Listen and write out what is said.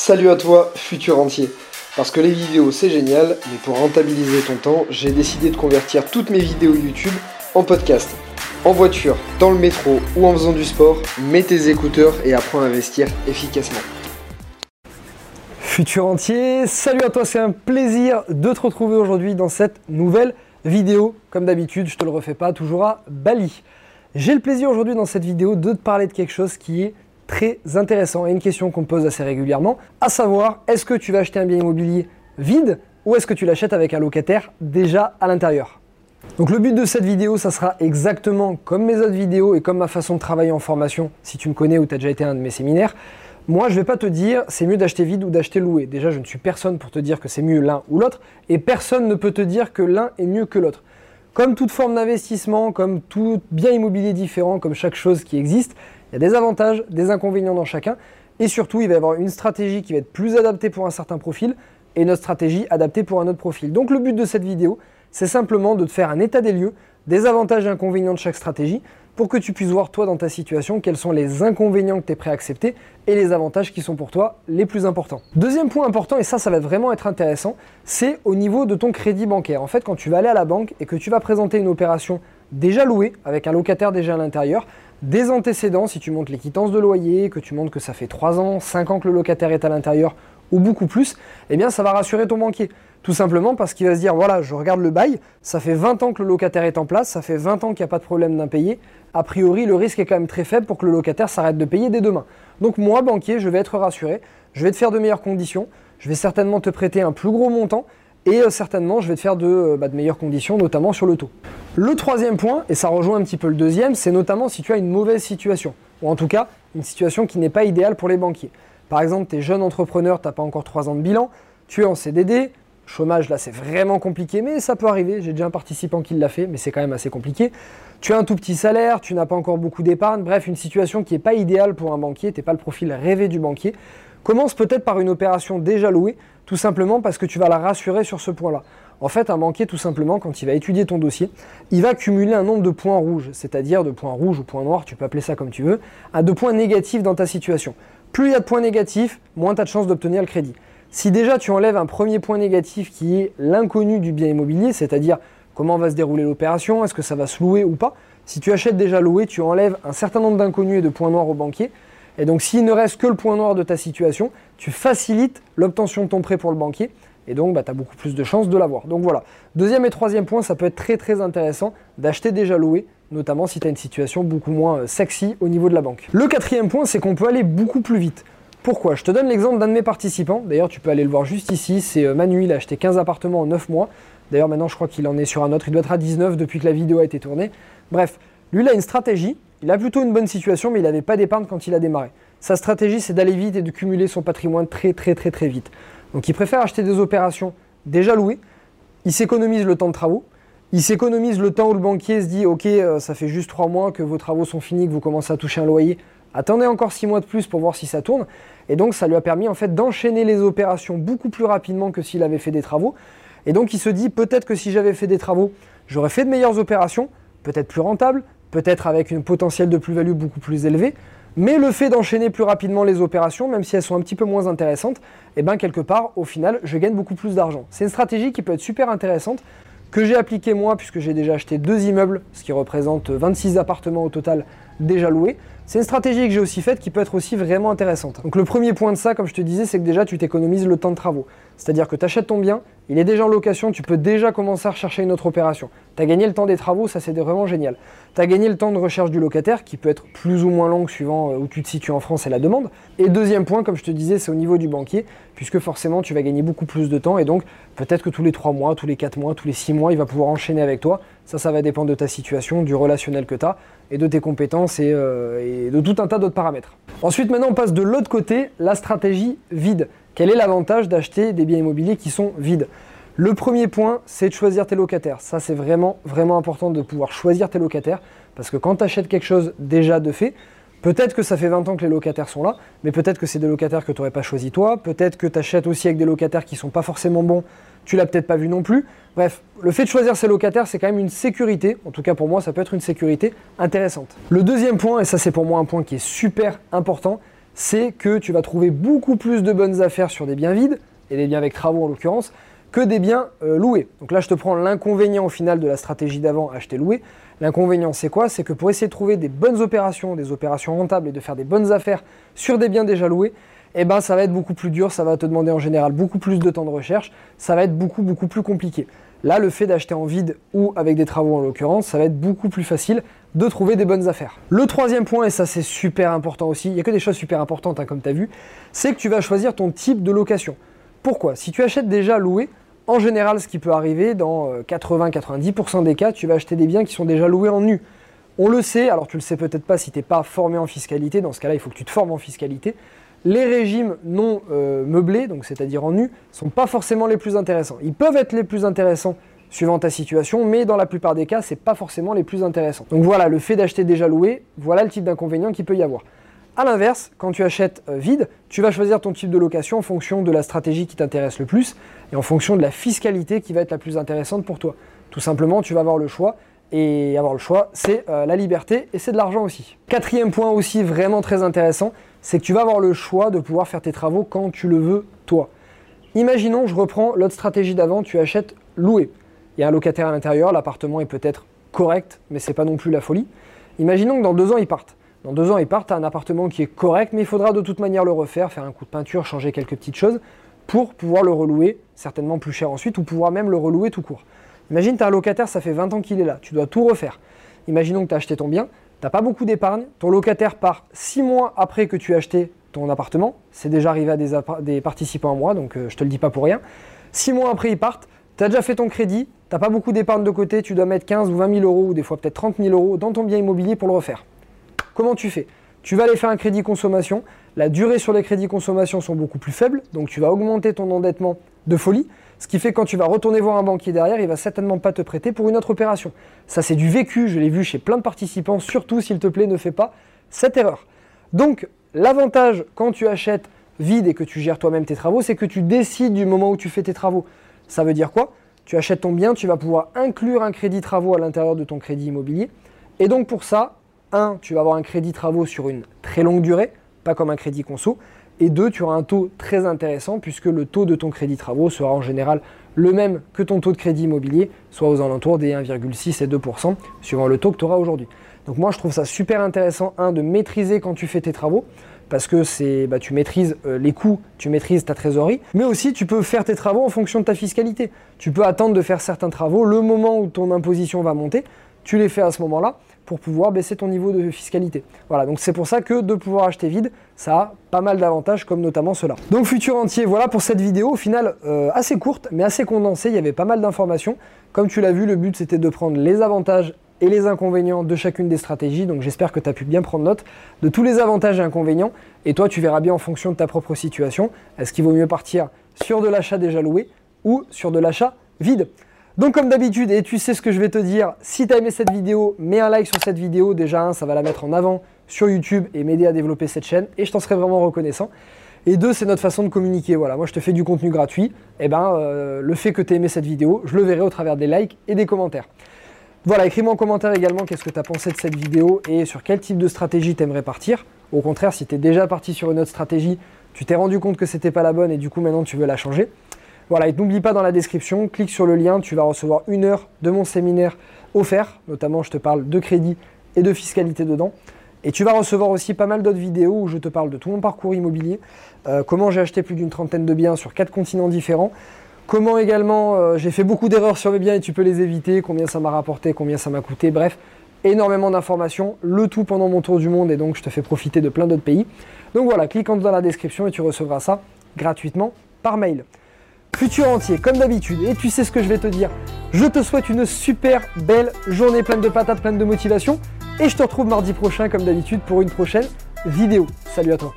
Salut à toi, futur entier. Parce que les vidéos c'est génial, mais pour rentabiliser ton temps, j'ai décidé de convertir toutes mes vidéos YouTube en podcast. En voiture, dans le métro ou en faisant du sport, mets tes écouteurs et apprends à investir efficacement. Futur entier, salut à toi, c'est un plaisir de te retrouver aujourd'hui dans cette nouvelle vidéo. Comme d'habitude, je te le refais pas, toujours à Bali. J'ai le plaisir aujourd'hui dans cette vidéo de te parler de quelque chose qui est très intéressant et une question qu'on me pose assez régulièrement, à savoir est-ce que tu vas acheter un bien immobilier vide ou est-ce que tu l'achètes avec un locataire déjà à l'intérieur? Donc le but de cette vidéo, ça sera exactement comme mes autres vidéos et comme ma façon de travailler en formation, si tu me connais ou tu as déjà été à un de mes séminaires. Moi, je ne vais pas te dire c'est mieux d'acheter vide ou d'acheter loué. Déjà, je ne suis personne pour te dire que c'est mieux l'un ou l'autre et personne ne peut te dire que l'un est mieux que l'autre. Comme toute forme d'investissement, comme tout bien immobilier différent, comme chaque chose qui existe, il y a des avantages, des inconvénients dans chacun. Et surtout, il va y avoir une stratégie qui va être plus adaptée pour un certain profil et une autre stratégie adaptée pour un autre profil. Donc le but de cette vidéo, c'est simplement de te faire un état des lieux, des avantages et inconvénients de chaque stratégie, pour que tu puisses voir toi dans ta situation quels sont les inconvénients que tu es prêt à accepter et les avantages qui sont pour toi les plus importants. Deuxième point important, et ça ça va vraiment être intéressant, c'est au niveau de ton crédit bancaire. En fait, quand tu vas aller à la banque et que tu vas présenter une opération déjà louée, avec un locataire déjà à l'intérieur, des antécédents, si tu montres les quittances de loyer, que tu montres que ça fait 3 ans, 5 ans que le locataire est à l'intérieur ou beaucoup plus, eh bien ça va rassurer ton banquier. Tout simplement parce qu'il va se dire voilà, je regarde le bail, ça fait 20 ans que le locataire est en place, ça fait 20 ans qu'il n'y a pas de problème d'impayé. A priori, le risque est quand même très faible pour que le locataire s'arrête de payer dès demain. Donc moi, banquier, je vais être rassuré, je vais te faire de meilleures conditions, je vais certainement te prêter un plus gros montant et euh, certainement je vais te faire euh, bah, de, meilleures conditions, notamment sur le taux. Le troisième point, et ça rejoint un petit peu le deuxième, c'est notamment si tu as une mauvaise situation, ou en tout cas une situation qui n'est pas idéale pour les banquiers. Par exemple, tu es jeune entrepreneur, tu n'as pas encore 3 ans de bilan, tu es en CDD, chômage là c'est vraiment compliqué, mais ça peut arriver, j'ai déjà un participant qui l'a fait, mais c'est quand même assez compliqué. Tu as un tout petit salaire, tu n'as pas encore beaucoup d'épargne, bref, une situation qui n'est pas idéale pour un banquier, tu n'es pas le profil rêvé du banquier. Commence peut-être par une opération déjà louée, tout simplement parce que tu vas la rassurer sur ce point-là. En fait, un banquier, tout simplement, quand il va étudier ton dossier, il va cumuler un nombre de points rouges, c'est-à-dire de points rouges ou points noirs, tu peux appeler ça comme tu veux, à de points négatifs dans ta situation. Plus il y a de points négatifs, moins tu as de chances d'obtenir le crédit. Si déjà tu enlèves un premier point négatif qui est l'inconnu du bien immobilier, c'est-à-dire comment va se dérouler l'opération, est-ce que ça va se louer ou pas, si tu achètes déjà loué, tu enlèves un certain nombre d'inconnus et de points noirs au banquier. Et donc s'il ne reste que le point noir de ta situation, tu facilites l'obtention de ton prêt pour le banquier. Et donc, bah, tu as beaucoup plus de chances de l'avoir. Donc voilà. Deuxième et troisième point, ça peut être très très intéressant d'acheter déjà loué, notamment si tu as une situation beaucoup moins euh, sexy au niveau de la banque. Le quatrième point, c'est qu'on peut aller beaucoup plus vite. Pourquoi? Je te donne l'exemple d'un de mes participants. D'ailleurs, tu peux aller le voir juste ici. C'est euh, Manu, il a acheté 15 appartements en 9 mois. D'ailleurs, maintenant, je crois qu'il en est sur un autre. Il doit être à 19 depuis que la vidéo a été tournée. Bref, lui, il a une stratégie. Il a plutôt une bonne situation, mais il n'avait pas d'épargne quand il a démarré. Sa stratégie, c'est d'aller vite et de cumuler son patrimoine très, très, très, très vite. Donc, il préfère acheter des opérations déjà louées. Il s'économise le temps de travaux. Il s'économise le temps où le banquier se dit Ok, euh, ça fait juste 3 mois que vos travaux sont finis, que vous commencez à toucher un loyer. Attendez encore 6 mois de plus pour voir si ça tourne. Et donc ça lui a permis en fait d'enchaîner les opérations beaucoup plus rapidement que s'il avait fait des travaux. Et donc il se dit peut-être que si j'avais fait des travaux, j'aurais fait de meilleures opérations, peut-être plus rentables, peut-être avec une potentiel de plus-value beaucoup plus élevée. Mais le fait d'enchaîner plus rapidement les opérations, même si elles sont un petit peu moins intéressantes, et eh bien quelque part, au final, je gagne beaucoup plus d'argent. C'est une stratégie qui peut être super intéressante, que j'ai appliquée moi, puisque j'ai déjà acheté deux immeubles, ce qui représente 26 appartements au total déjà loués. C'est une stratégie que j'ai aussi faite qui peut être aussi vraiment intéressante. Donc le premier point de ça, comme je te disais, c'est que déjà tu t'économises le temps de travaux. C'est-à-dire que tu achètes ton bien, il est déjà en location, tu peux déjà commencer à rechercher une autre opération. Tu as gagné le temps des travaux, ça c'est vraiment génial. Tu as gagné le temps de recherche du locataire, qui peut être plus ou moins long suivant euh, où tu te situes en France et la demande. Et deuxième point, comme je te disais, c'est au niveau du banquier, puisque forcément tu vas gagner beaucoup plus de temps et donc peut-être que tous les 3 mois, tous les 4 mois, tous les 6 mois, il va pouvoir enchaîner avec toi. Ça, ça va dépendre de ta situation, du relationnel que tu as et de tes compétences euh, et, de tout un tas d'autres paramètres. Ensuite, maintenant, on passe de l'autre côté, la stratégie vide. Quel est l'avantage d'acheter des biens immobiliers qui sont vides? Le premier point, c'est de choisir tes locataires. Ça, c'est vraiment, vraiment important de pouvoir choisir tes locataires parce que quand tu achètes quelque chose déjà de fait, Peut-être que ça fait 20 ans que les locataires sont là, mais peut-être que c'est des locataires que tu n'aurais pas choisi toi, peut-être que tu achètes aussi avec des locataires qui ne sont pas forcément bons, tu l'as peut-être pas vu non plus. Bref, le fait de choisir ses locataires, c'est quand même une sécurité, en tout cas pour moi, ça peut être une sécurité intéressante. Le deuxième point, et ça c'est pour moi un point qui est super important, c'est que tu vas trouver beaucoup plus de bonnes affaires sur des biens vides, et des biens avec travaux en l'occurrence, que des biens euh, loués. Donc là, je te prends l'inconvénient au final de la stratégie d'avant, acheter louer. L'inconvénient, c'est quoi? C'est que pour essayer de trouver des bonnes opérations, des opérations rentables et de faire des bonnes affaires sur des biens déjà loués, eh ben, ça va être beaucoup plus dur, ça va te demander en général beaucoup plus de temps de recherche, ça va être beaucoup, beaucoup plus compliqué. Là, le fait d'acheter en vide ou avec des travaux en l'occurrence, ça va être beaucoup plus facile de trouver des bonnes affaires. Le troisième point, et ça c'est super important aussi, il n'y a que des choses super importantes hein, comme tu as vu, c'est que tu vas choisir ton type de location. Pourquoi? Si tu achètes déjà loué, en général, ce qui peut arriver, dans 80-90% euh, des cas, tu vas acheter des biens qui sont déjà loués en nu. On le sait, alors tu le sais peut-être pas si tu n'es pas formé en fiscalité, dans ce cas-là, il faut que tu te formes en fiscalité. Les régimes non euh, meublés, donc c'est-à-dire en nu, sont pas forcément les plus intéressants. Ils peuvent être les plus intéressants suivant ta situation, mais dans la plupart des cas, c'est pas forcément les plus intéressants. Donc voilà, le fait d'acheter déjà loué, voilà le type d'inconvénient qu'il peut y avoir. A l'inverse, quand tu achètes euh, vide, tu vas choisir ton type de location en fonction de la stratégie qui t'intéresse le plus et en fonction de la fiscalité qui va être la plus intéressante pour toi. Tout simplement, tu vas avoir le choix et avoir le choix, c'est euh, la liberté et c'est de l'argent aussi. Quatrième point aussi vraiment très intéressant, c'est que tu vas avoir le choix de pouvoir faire tes travaux quand tu le veux toi. Imaginons, je reprends l'autre stratégie d'avant, tu achètes loué. Il y a un locataire à l'intérieur, l'appartement est peut-être correct, mais c'est pas non plus la folie. Imaginons que dans deux ans, ils partent. Dans deux ans, ils partent à un appartement qui est correct, mais il faudra de toute manière le refaire, faire un coup de peinture, changer quelques petites choses pour pouvoir le relouer, certainement plus cher ensuite, ou pouvoir même le relouer tout court. Imagine, tu as un locataire, ça fait 20 ans qu'il est là, tu dois tout refaire. Imaginons que tu as acheté ton bien, tu n'as pas beaucoup d'épargne, ton locataire part 6 mois après que tu as acheté ton appartement, c'est déjà arrivé à des, participants à moi, donc je euh, je te le dis pas pour rien. 6 mois après, ils partent, tu as déjà fait ton crédit, tu n'as pas beaucoup d'épargne de côté, tu dois mettre 15 ou 20 000 euros, ou des fois peut-être 30 000 euros dans ton bien immobilier pour le refaire. Comment tu fais? Tu vas aller faire un crédit consommation. La durée sur les crédits consommation sont beaucoup plus faibles, donc tu vas augmenter ton endettement de folie. Ce qui fait que quand tu vas retourner voir un banquier derrière, il va certainement pas te prêter pour une autre opération. Ça, c'est du vécu, je l'ai vu chez plein de participants. Surtout, s'il te plaît, ne fais pas cette erreur. Donc, l'avantage quand tu achètes vide et que tu gères toi-même tes travaux, c'est que tu décides du moment où tu fais tes travaux. Ça veut dire quoi? Tu achètes ton bien, tu vas pouvoir inclure un crédit travaux à l'intérieur de ton crédit immobilier. Et donc, pour ça, 1, tu vas avoir un crédit travaux sur une très longue durée, comme un crédit conso. Et 2, tu auras un taux très intéressant puisque le taux de ton crédit travaux sera en général le même que ton taux de crédit immobilier, soit aux alentours des 1,6 et 2%, suivant le taux que tu auras aujourd'hui. Donc moi je trouve ça super intéressant, un, de maîtriser quand tu fais tes travaux, parce que c'est, bah, tu maîtrises euh, les coûts, tu maîtrises ta trésorerie, mais aussi tu peux faire tes travaux en fonction de ta fiscalité. Tu peux attendre de faire certains travaux, le moment où ton imposition va monter, tu les fais à ce moment-là, pour pouvoir baisser ton niveau de fiscalité. Voilà, donc c'est pour ça que de pouvoir acheter vide, ça a pas mal d'avantages, comme notamment cela. Donc futur entier, voilà pour cette vidéo, au final euh, assez courte, mais assez condensée, il y avait pas mal d'informations. Comme tu l'as vu, le but c'était de prendre les avantages et les inconvénients de chacune des stratégies. Donc j'espère que tu as pu bien prendre note de tous les avantages et inconvénients. Et toi, tu verras bien en fonction de ta propre situation, est-ce qu'il vaut mieux partir sur de l'achat déjà loué ou sur de l'achat vide. Donc comme d'habitude, et tu sais ce que je vais te dire, si tu as aimé cette vidéo, mets un like sur cette vidéo. Déjà, un, ça va la mettre en avant sur YouTube et m'aider à développer cette chaîne. Et je t'en serais vraiment reconnaissant. Et deux, c'est notre façon de communiquer. Voilà, moi je te fais du contenu gratuit. Et ben, euh, le fait que tu aies aimé cette vidéo, je le verrai au travers des likes et des commentaires. Voilà, écris-moi en commentaire également qu'est-ce que tu as pensé de cette vidéo et sur quel type de stratégie tu aimerais partir. Au contraire, si tu es déjà parti sur une autre stratégie, tu t'es rendu compte que c'était pas la bonne et du coup maintenant tu veux la changer. Voilà, et n'oublie pas dans la description, clique sur le lien, tu vas recevoir une heure de mon séminaire offert. Notamment, je te parle de crédit et de fiscalité dedans. Et tu vas recevoir aussi pas mal d'autres vidéos où je te parle de tout mon parcours immobilier, euh, comment j'ai acheté plus d'une trentaine de biens sur quatre continents différents, comment également euh, j'ai fait beaucoup d'erreurs sur mes biens et tu peux les éviter, combien ça m'a rapporté, combien ça m'a coûté, bref, énormément d'informations, le tout pendant mon tour du monde et donc je te fais profiter de plein d'autres pays. Donc voilà, clique en dans la description et tu recevras ça gratuitement par mail futur entier, comme d'habitude. Et tu sais ce que je vais te dire. Je te souhaite une super belle journée pleine de patates, pleine de motivation. Et je te retrouve mardi prochain, comme d'habitude, pour une prochaine vidéo. Salut à toi.